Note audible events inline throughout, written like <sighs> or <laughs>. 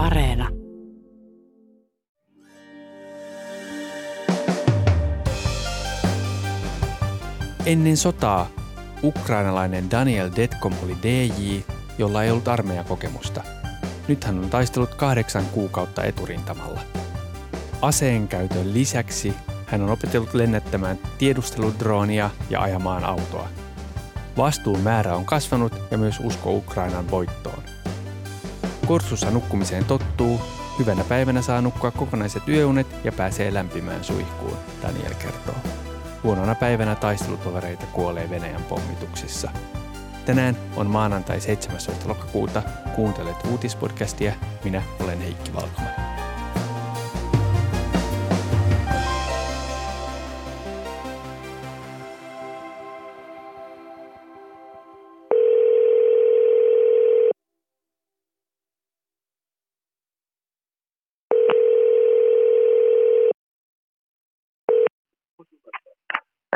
Areena. Ennen sotaa ukrainalainen Daniel Detkom oli DJ, jolla ei ollut armeijakokemusta. Nyt hän on taistellut kahdeksan kuukautta eturintamalla. Aseen käytön lisäksi hän on opetellut lennättämään tiedusteludroonia ja ajamaan autoa. Vastuun määrä on kasvanut ja myös usko Ukrainan voittoon. Korsussa nukkumiseen tottuu, hyvänä päivänä saa nukkua kokonaiset yöunet ja pääsee lämpimään suihkuun, Daniel kertoo. Huonona päivänä taistelutovereita kuolee Venäjän pommituksissa. Tänään on maanantai 17. lokakuuta. Kuuntelet uutispodcastia. Minä olen Heikki Valkonen.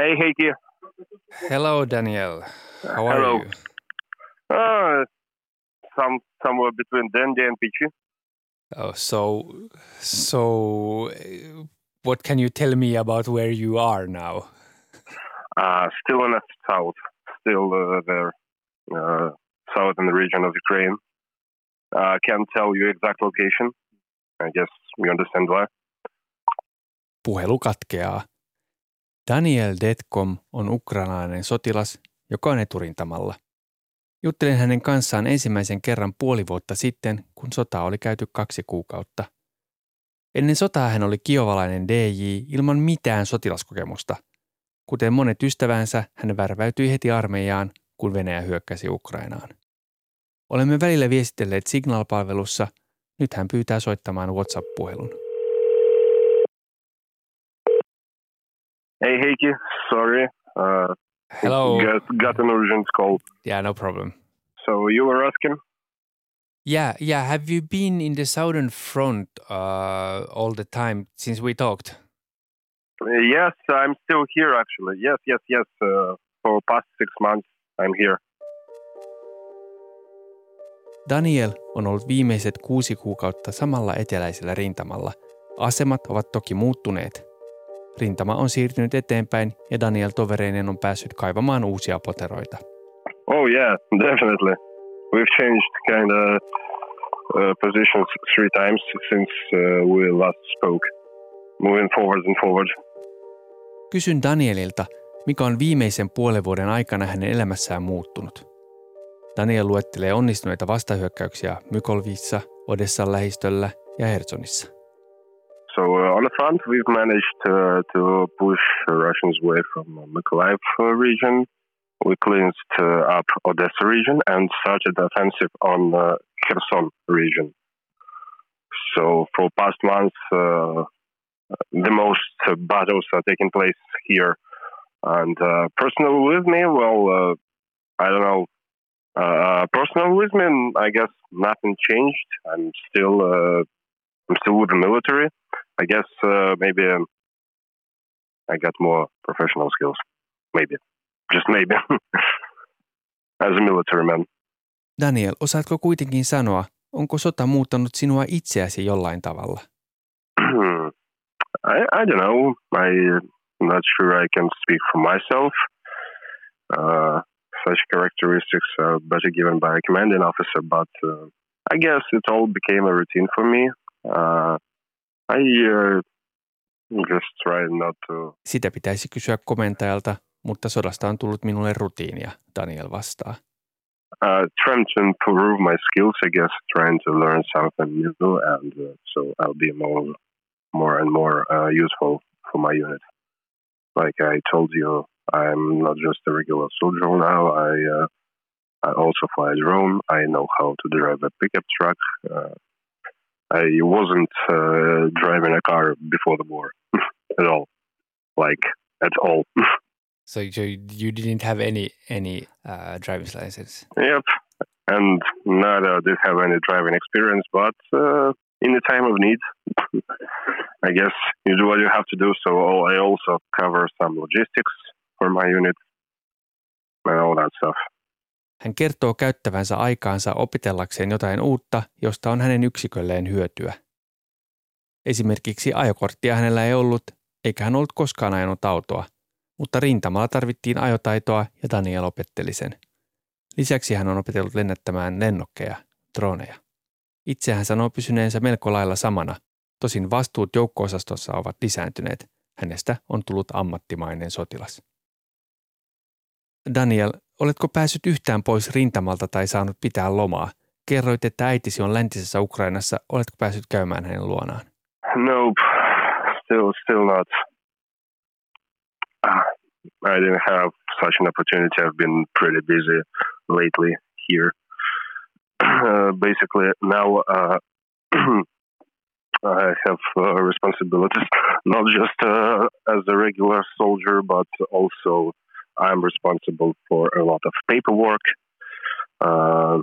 Hey, Heikki. Hello Daniel. How are Hello. you? Uh, some somewhere between Dandy and Peachy. Oh, so so uh, what can you tell me about where you are now? Uh, still in the south, still uh, there, uh, southern region of Ukraine. Uh, can't tell you exact location. I guess you understand why. Puhelu katkeaa. Daniel Detkom on ukrainalainen sotilas, joka on eturintamalla. Juttelin hänen kanssaan ensimmäisen kerran puoli vuotta sitten, kun sota oli käyty kaksi kuukautta. Ennen sotaa hän oli kiovalainen DJ ilman mitään sotilaskokemusta. Kuten monet ystävänsä, hän värväytyi heti armeijaan, kun Venäjä hyökkäsi Ukrainaan. Olemme välillä viestitelleet Signal-palvelussa. Nyt hän pyytää soittamaan WhatsApp-puhelun. Hey, Heikki. Sorry. Uh, Hello. Got, got an urgent call. Yeah, no problem. So you were asking? Yeah, yeah. Have you been in the southern front uh, all the time since we talked? Uh, yes, I'm still here actually. Yes, yes, yes. Uh, for past six months, I'm here. Daniel on ollut viimeiset kuusi kuukautta samalla eteläisellä rintamalla. Asemat ovat toki muuttuneet. Rintama on siirtynyt eteenpäin ja Daniel tovereinen on päässyt kaivamaan uusia poteroita. Oh yeah, definitely. We've changed kind of uh, positions three times since uh, we last spoke. Moving forward and forward. Kysyn Danielilta, mikä on viimeisen puolen vuoden aikana hänen elämässään muuttunut. Daniel luettelee onnistuneita vastahyökkäyksiä Mykolvissa, Odessan lähistöllä ja Hersonissa. So uh, on the front, we've managed uh, to push Russians away from uh, Mykolaiv uh, region. We cleansed uh, up Odessa region and started offensive on uh, Kherson region. So for past months, the most battles are taking place here. And uh, personal with me, well, I don't know. Personal with me, I guess nothing changed. I'm still, I'm still with the military. I guess uh, maybe um, I got more professional skills. Maybe, just maybe, <laughs> as a military man. Daniel, osaatko kuitenkin sanoa, onko sota muuttanut sinua itseäsi jollain tavalla? <clears throat> I, I don't know. I'm not sure I can speak for myself. Uh, such characteristics are better given by a commanding officer, but uh, I guess it all became a routine for me. Uh, I uh, just try not to. Sitä pitäisi kysyä komentajalta, mutta sodasta on tullut minulle rutiinia, Daniel vastaa. Uh, trying to improve my skills, I guess, trying to learn something new, and uh, so I'll be more, more and more uh, useful for my unit. Like I told you, I'm not just a regular soldier now. I uh, I also fly a drone. I know how to drive a pickup truck. Uh, I wasn't uh, driving a car before the war <laughs> at all, like at all. <laughs> So you, you didn't have any any uh, driver's license? Yep. And neither did have any driving experience, but uh, in the time of need, <laughs> I guess you do what you have to do. So I also cover some logistics for my unit and all that stuff. Hän kertoo käyttävänsä aikaansa opitellakseen jotain uutta, josta on hänen yksikölleen hyötyä. Esimerkiksi ajokorttia hänellä ei ollut, eikä hän ollut koskaan ajanut autoa, mutta rintamalla tarvittiin ajotaitoa ja Daniel opetteli sen. Lisäksi hän on opetellut lennättämään lennokkeja, droneja. Itse hän sanoo pysyneensä melko lailla samana, tosin vastuut joukko-osastossa ovat lisääntyneet. Hänestä on tullut ammattimainen sotilas. Daniel, oletko päässyt yhtään pois rintamalta tai saanut pitää lomaa? Kerroit, että äitisi on läntisessä Ukrainassa. Oletko päässyt käymään hänen luonaan? Nope, still, still not. Ah, I didn't have such an opportunity. I've been pretty busy lately here. <clears throat> Uh, basically, now uh, <clears throat> I have uh, responsibilities, not just uh, as a regular soldier, but also I'm responsible for a lot of paperwork. Uh,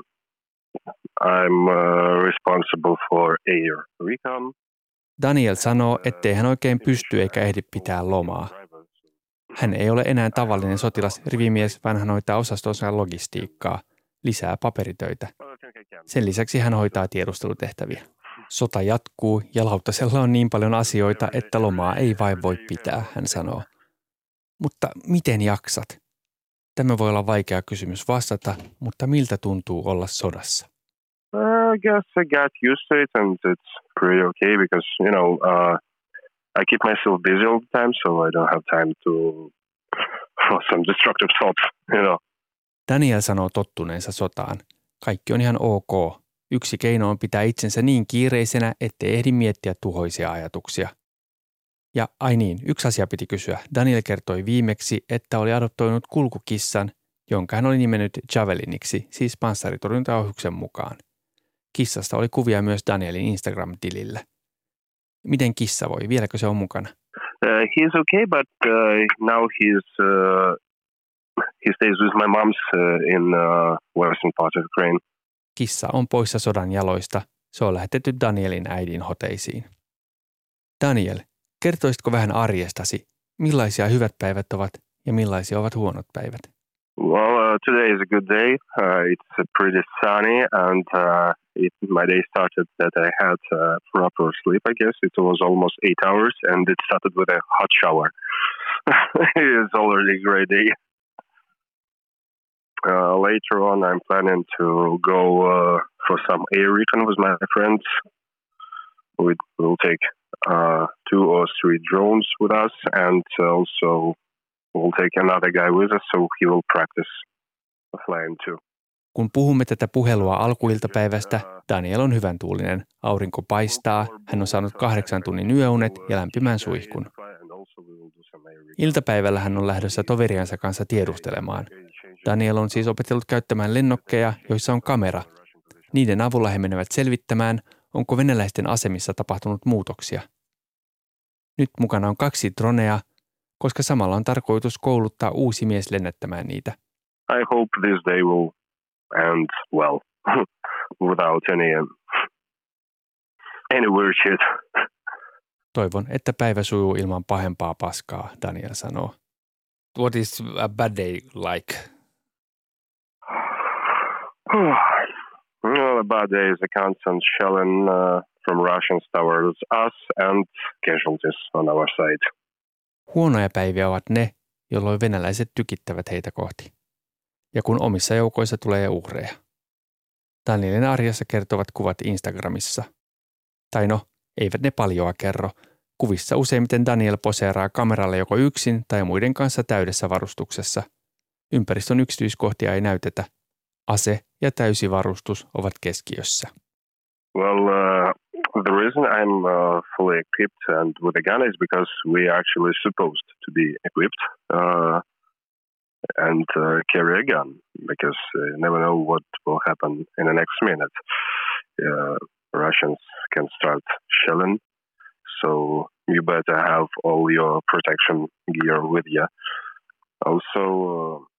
I'm uh, responsible for air recon. Daniel sanoo, ettei hän oikein pysty eikä ehdi pitää lomaa. Hän ei ole enää tavallinen sotilas rivimies, vaan hän hoitaa osastonsa logistiikkaa, lisää paperitöitä. Sen lisäksi hän hoitaa tiedustelutehtäviä. Sota jatkuu ja Lautasella on niin paljon asioita, että lomaa ei vain voi pitää, hän sanoo. Mutta miten jaksat? Tämä voi olla vaikea kysymys vastata, mutta miltä tuntuu olla sodassa? Uh, I guess I got used to it and it's pretty okay because, you know, uh, I keep myself busy all the time, so I don't have time to for some destructive thoughts, you know. Daniel sanoo tottuneensa sotaan. Kaikki on ihan ok. Yksi keino on pitää itsensä niin kiireisenä, ettei ehdi miettiä tuhoisia ajatuksia. Ja ai niin, yksi asia piti kysyä. Daniel kertoi viimeksi, että oli adoptoinut kulkukissan, jonka hän oli nimennyt Javeliniksi, siis panssaritorjuntaohjuksen mukaan. Kissasta oli kuvia myös Danielin Instagram-tilillä. Miten kissa voi? Vieläkö se on mukana? Uh, he's okay, but uh, now he's uh, he stays with my mom's uh, in uh, western part of Ukraine. Kissa on poissa sodan jaloista. Se on lähetetty Danielin äidin hoteisiin. Daniel, kertoisitko vähän arjestasi? Millaisia hyvät päivät ovat ja millaisia ovat huonot päivät? Well, uh, today is a good day. Uh, it's uh, pretty sunny, and uh, it, my day started that I had uh, proper sleep. I guess it was almost eight hours, and it started with a hot shower. <laughs> it's already a great day. Uh, later on, I'm planning to go uh, for some air recon with my friends. We will take two or three drones with us, and also we'll take another guy with us so he will practice flying too. Kun puhumme tätä puhelua alkuiltapäivästä, Daniel on hyvän tuulinen. Aurinko paistaa, hän on saanut kahdeksan tunnin yöunet ja lämpimän suihkun. Iltapäivällä hän on lähdössä toveriansa kanssa tiedustelemaan. Daniel on siis opetellut käyttämään lennokkeja, joissa on kamera. Niiden avulla he menevät selvittämään, onko venäläisten asemissa tapahtunut muutoksia. Nyt mukana on kaksi dronea, koska samalla on tarkoitus kouluttaa uusi mies lennättämään niitä. I hope this day will end well <laughs> without any any weird shit. Toivon, että päivä sujuu ilman pahempaa paskaa, Daniel sanoo. What is a bad day like? <sighs> <sighs> well, a bad day is a constant shelling uh, from Russians towards us and casualties on our side. Huonoja päiviä ovat ne, jolloin venäläiset tykittävät heitä kohti. Ja kun omissa joukoissa tulee uhreja. Danielin arjessa kertovat kuvat Instagramissa. Tai no, eivät ne paljoa kerro. Kuvissa useimmiten Daniel poseeraa kameralle joko yksin tai muiden kanssa täydessä varustuksessa. Ympäristön yksityiskohtia ei näytetä. Ase ja täysi varustus ovat keskiössä. Well, uh, the reason I'm uh, fully equipped and with a gun is because we are actually supposed to be equipped uh, and uh, carry a gun because you never know what will happen in the next minute. Uh, Russians can start shelling, so you better have all your protection gear with you. Also, uh,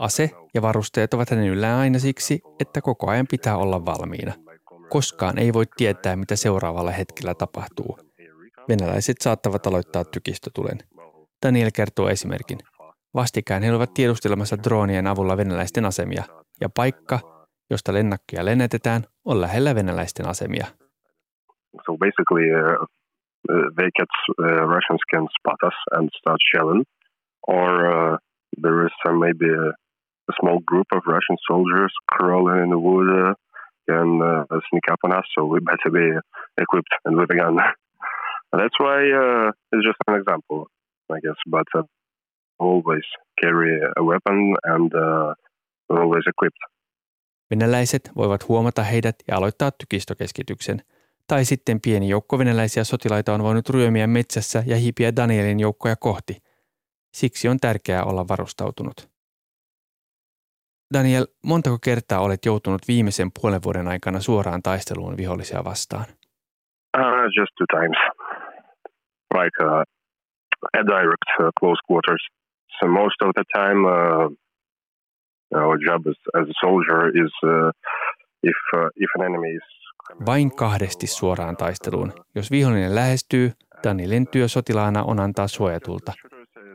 Ase ja varusteet ovat hänen yllään aina siksi, että koko ajan pitää olla valmiina. Koskaan ei voi tietää, mitä seuraavalla hetkellä tapahtuu. Venäläiset saattavat aloittaa tykistötulen. Daniel kertoo esimerkin. Vastikään he olivat tiedustelemassa droonien avulla venäläisten asemia, ja paikka, josta lennakkia lennätetään, on lähellä venäläisten asemia. So basically, uh, uh they can, uh, Russians can spot us and start shelling, or uh, there is some maybe a, a, small group of Russian soldiers crawling in the wood uh, can uh, sneak up on us. So we better be equipped and with a gun. <laughs> That's why it's just an example, I guess. But always carry a weapon and always equipped. Venäläiset voivat huomata heidät ja aloittaa tykistokeskityksen. Tai sitten pieni joukko venäläisiä sotilaita on voinut ryömiä metsässä ja hiipiä Danielin joukkoja kohti. Siksi on tärkeää olla varustautunut. Daniel, montako kertaa olet joutunut viimeisen puolen vuoden aikana suoraan taisteluun vihollisia vastaan? Uh, just two times. Like uh, a direct uh, close quarters. So most of the time uh, our job as, as a soldier is uh, if, uh, if an enemy is vain kahdesti suoraan taisteluun. Jos vihollinen lähestyy, Danielin työ sotilaana on antaa suojatulta.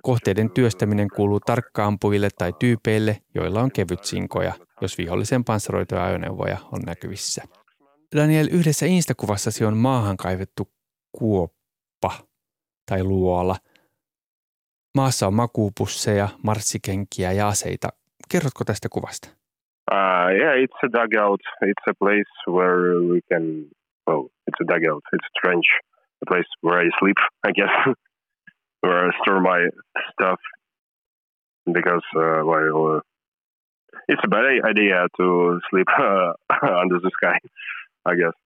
Kohteiden työstäminen kuuluu tarkkaampujille tai tyypeille, joilla on kevyt sinkoja, jos vihollisen panssaroituja ajoneuvoja on näkyvissä. Daniel, yhdessä instakuvassasi on maahan kaivettu kuoppa tai luola. Maassa on makuupusseja, marssikenkiä ja aseita. Kerrotko tästä kuvasta? Uh, yeah, it's a dugout. It's a place where we can. Well, it's a dugout. It's a trench, a place where I sleep, I guess, <laughs> where I store my stuff. Because uh, well, uh, it's a bad idea to sleep <laughs> uh, under the sky, I guess.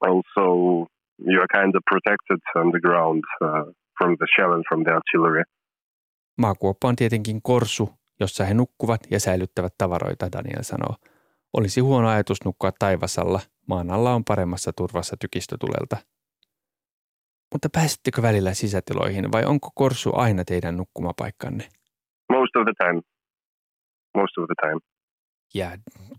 Also, you are kind of protected on the ground uh, from the shell and from the artillery. Maakuoppa on tietenkin korsu, jossa he nukkuvat ja säilyttävät tavaroita, Daniel sanoo. Olisi huono ajatus nukkua taivasalla, maan alla on paremmassa turvassa tykistötulelta. Mutta pääsittekö välillä sisätiloihin vai onko korsu aina teidän nukkumapaikkanne? Most of the time. Most of the time. Yeah,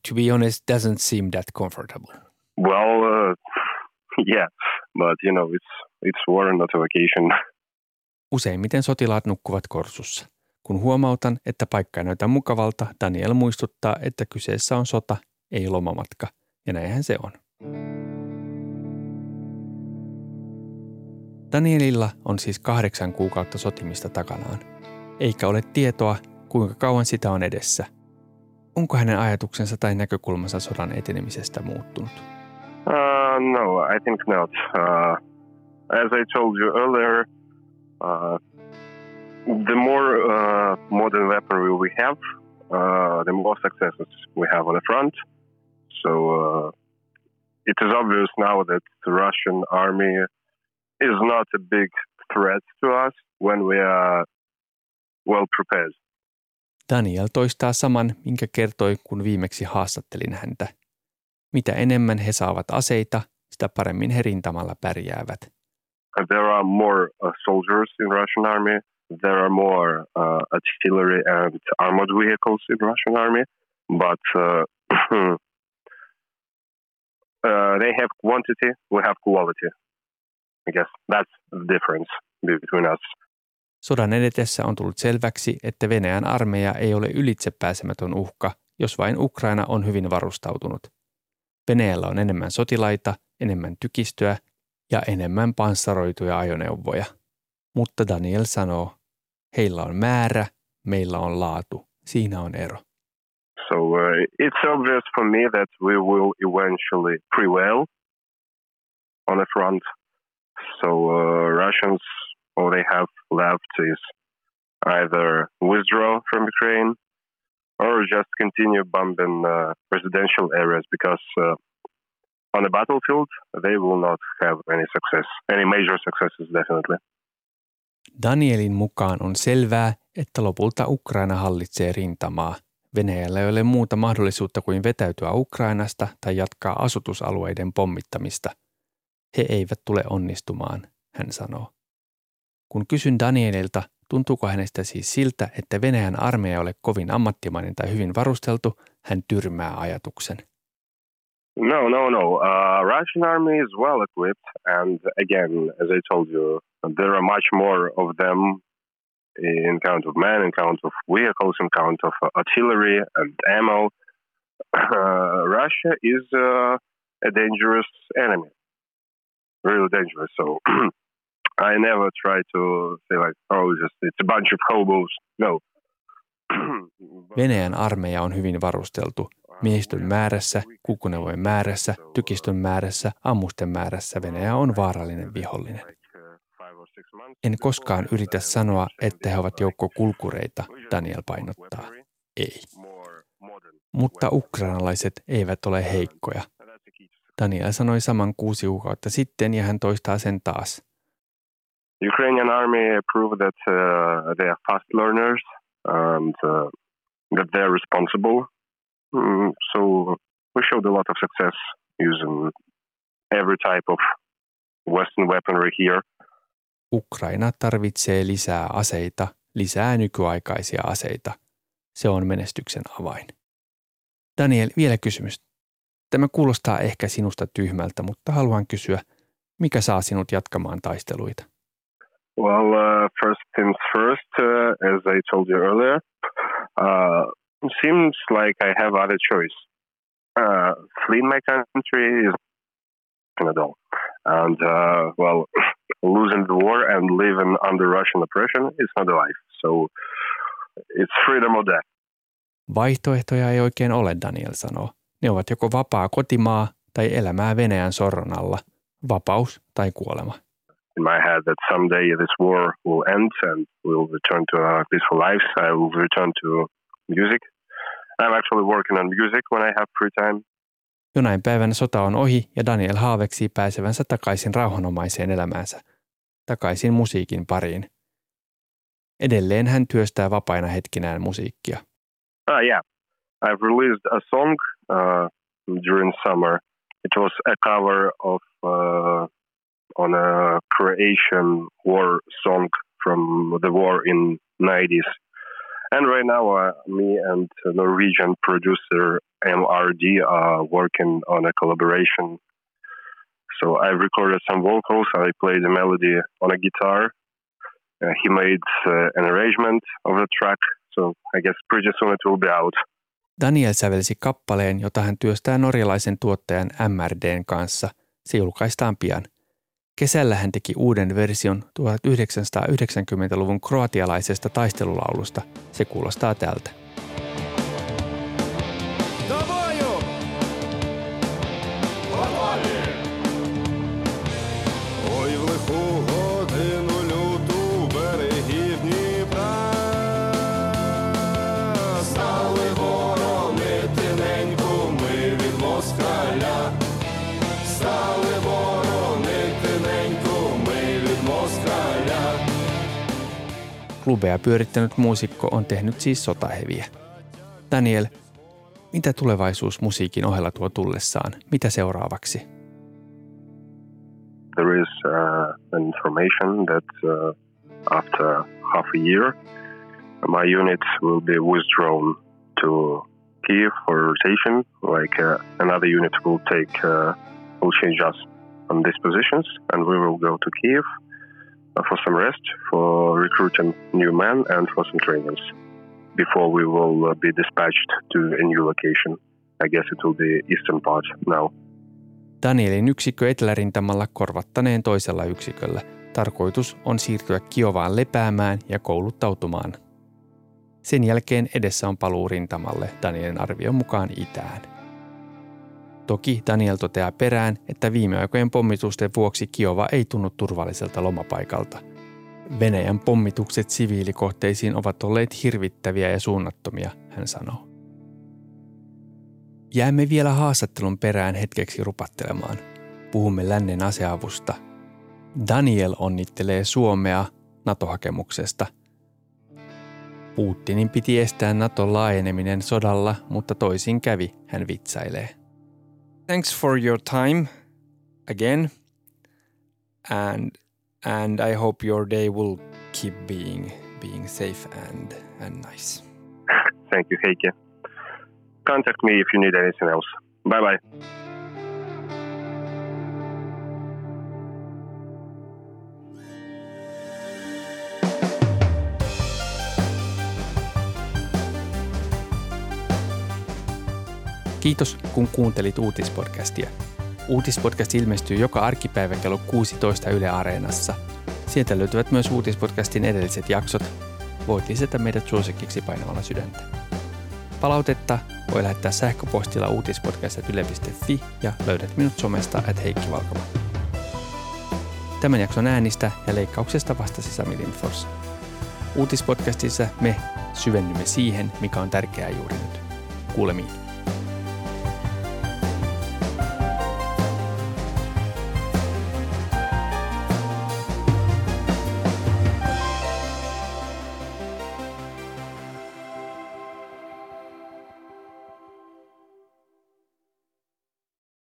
to be honest, doesn't seem that comfortable. Well, uh, <laughs> yeah, but you know, it's it's war, not a vacation. <laughs> Useimmiten sotilaat nukkuvat korsussa. Kun huomautan, että paikka ei näytä mukavalta, Daniel muistuttaa, että kyseessä on sota, ei lomamatka. Ja näinhän se on. Danielilla on siis kahdeksan kuukautta sotimista takanaan. Eikä ole tietoa, kuinka kauan sitä on edessä. Onko hänen ajatuksensa tai näkökulmansa sodan etenemisestä muuttunut? Uh, no, I think not. Uh, as I told you earlier, uh, the more uh, modern weaponry we have, uh, the more successes we have on the front. So uh, it is obvious now that the Russian army is not a big threat to us when we are well prepared. Daniel toistaa saman, minkä kertoi, kun viimeksi haastattelin häntä. Mitä enemmän he saavat aseita, sitä paremmin he rintamalla pärjäävät. There are more uh, soldiers in Russian army there are more uh, artillery and armored vehicles in Russian army, but uh, <clears throat> uh, they have quantity, we have quality. I guess that's the difference between us. Sodan edetessä on tullut selväksi, että Venäjän armeija ei ole ylitsepääsemätön uhka, jos vain Ukraina on hyvin varustautunut. Venäjällä on enemmän sotilaita, enemmän tykistöä ja enemmän panssaroituja ajoneuvoja. Mutta Daniel sanoo, Heillä on määrä, meillä on laatu. Siinä on ero. So uh, it's obvious for me that we will eventually prevail on the front. So uh, Russians, all they have left is either withdraw from Ukraine or just continue bombing uh, residential areas because uh, on the battlefield they will not have any success, any major successes definitely. Danielin mukaan on selvää, että lopulta Ukraina hallitsee rintamaa. Venäjällä ei ole muuta mahdollisuutta kuin vetäytyä Ukrainasta tai jatkaa asutusalueiden pommittamista. He eivät tule onnistumaan, hän sanoo. Kun kysyn Danielilta, tuntuuko hänestä siis siltä, että Venäjän armeija ei ole kovin ammattimainen tai hyvin varusteltu, hän tyrmää ajatuksen. No, no, no. Uh, Russian army is well equipped, and again, as I told you, there are much more of them in count of men, in count of vehicles, in count of artillery and ammo. Russia is uh, a dangerous enemy, really dangerous. So <clears throat> I never try to say like, oh, just it's a bunch of hobos. No. <clears throat> Venäjän armeija on hyvin varusteltu. Miehistön määrässä, kulkuneuvojen määrässä, tykistön määrässä, ammusten määrässä Venäjä on vaarallinen vihollinen. En koskaan yritä sanoa, että he ovat joukko kulkureita, Daniel painottaa. Ei. Mutta ukrainalaiset eivät ole heikkoja. Daniel sanoi saman kuusi kuukautta sitten ja hän toistaa sen taas. Ukrainian army proved that uh, they are fast learners and uh, that they're responsible. Mm, so we showed a lot of success using every type of Western weaponry here. Ukraina tarvitsee lisää aseita, lisää nykyaikaisia aseita. Se on menestyksen avain. Daniel, vielä kysymys. Tämä kuulostaa ehkä sinusta tyhmältä, mutta haluan kysyä, mikä saa sinut jatkamaan taisteluita? Well, uh, first things first, uh, as I told you earlier, uh, seems like I have other choice. Uh, flee my country is at all, and uh, well, <clears throat> losing the war and living under Russian oppression is not a life. So it's freedom or death. Vaihtoehtoja ei oikein ole, Daniel sanoo. Ne ovat joko vapaa kotimaa tai elämää Venäjän sorron alla, vapaus tai kuolema. In my head that someday this war will end and we'll return to our peaceful lives. I will return to music. I'm actually working on music when I have free time. Jonain päivänä sota on ohi ja Daniel haaveksii pääsevänsä takaisin rauhanomaiseen elämäänsä, takaisin musiikin pariin. Edelleen hän työstää vapaina hetkinään musiikkia. Uh, yeah, I've released a song during summer. It was a cover of uh, on a Croatian war song from the war in 90s. And right now, uh, me and Norwegian producer MRD are working on a collaboration. So I recorded some vocals. I played the melody on a guitar. Uh, he made uh, an arrangement of the track. So I guess pretty soon it will be out. Daniel sävelsi kappaleen, jota hän työstää norjalaisen tuottajan MRDn kanssa. Se julkaistaan pian. Kesällä hän teki uuden version 1990-luvun kroatialaisesta taistelulaulusta. Se kuulostaa tältä. Klubeja pyörittänyt muusikko on tehnyt siis sotaheviä. Daniel, mitä tulevaisuus musiikin ohella tuo tullessaan? Mitä seuraavaksi? There is uh, information that uh, after half a year my unit will be withdrawn to Kiev for rotation. Like uh, another unit will take, uh, will change us on these positions, and we will go to Kiev for some rest, for recruiting new men, and for some trainings before we will uh, be dispatched to a new location. I guess it will be eastern part now. Danielin yksikkö etelärintamalla korvattaneen toisella yksiköllä. Tarkoitus on siirtyä Kiovaan lepäämään ja kouluttautumaan. Sen jälkeen edessä on paluu rintamalle Danielin arvion mukaan itään. Toki Daniel toteaa perään, että viime aikojen pommitusten vuoksi Kiova ei tunnu turvalliselta lomapaikalta. Venäjän pommitukset siviilikohteisiin ovat olleet hirvittäviä ja suunnattomia, hän sanoo. Jäämme vielä haastattelun perään hetkeksi rupattelemaan. Puhumme lännen aseavusta. Daniel onnittelee Suomea NATO-hakemuksesta. Putinin piti estää Naton laajeneminen sodalla, mutta toisin kävi, hän vitsailee. Thanks for your time again and and I hope your day will keep being being safe and and nice. Thank you, Heike. Contact me if you need anything else. Bye bye. Kiitos, kun kuuntelit uutispodcastia. Uutispodcast ilmestyy joka arkipäivä kello 16 Yle Areenassa. Sieltä löytyvät myös uutispodcastin edelliset jaksot. Voit lisätä meidät suosikkiksi painamalla sydäntä. Palautetta voi lähettää sähköpostilla uutispodcast.yle.fi ja löydät minut somesta at Heikki Valkama. Tämän jakson äänistä ja leikkauksesta vastasi Sami Lindfors. Uutispodcastissa me syvennymme siihen, mikä on tärkeää juuri nyt. Kuulemiin.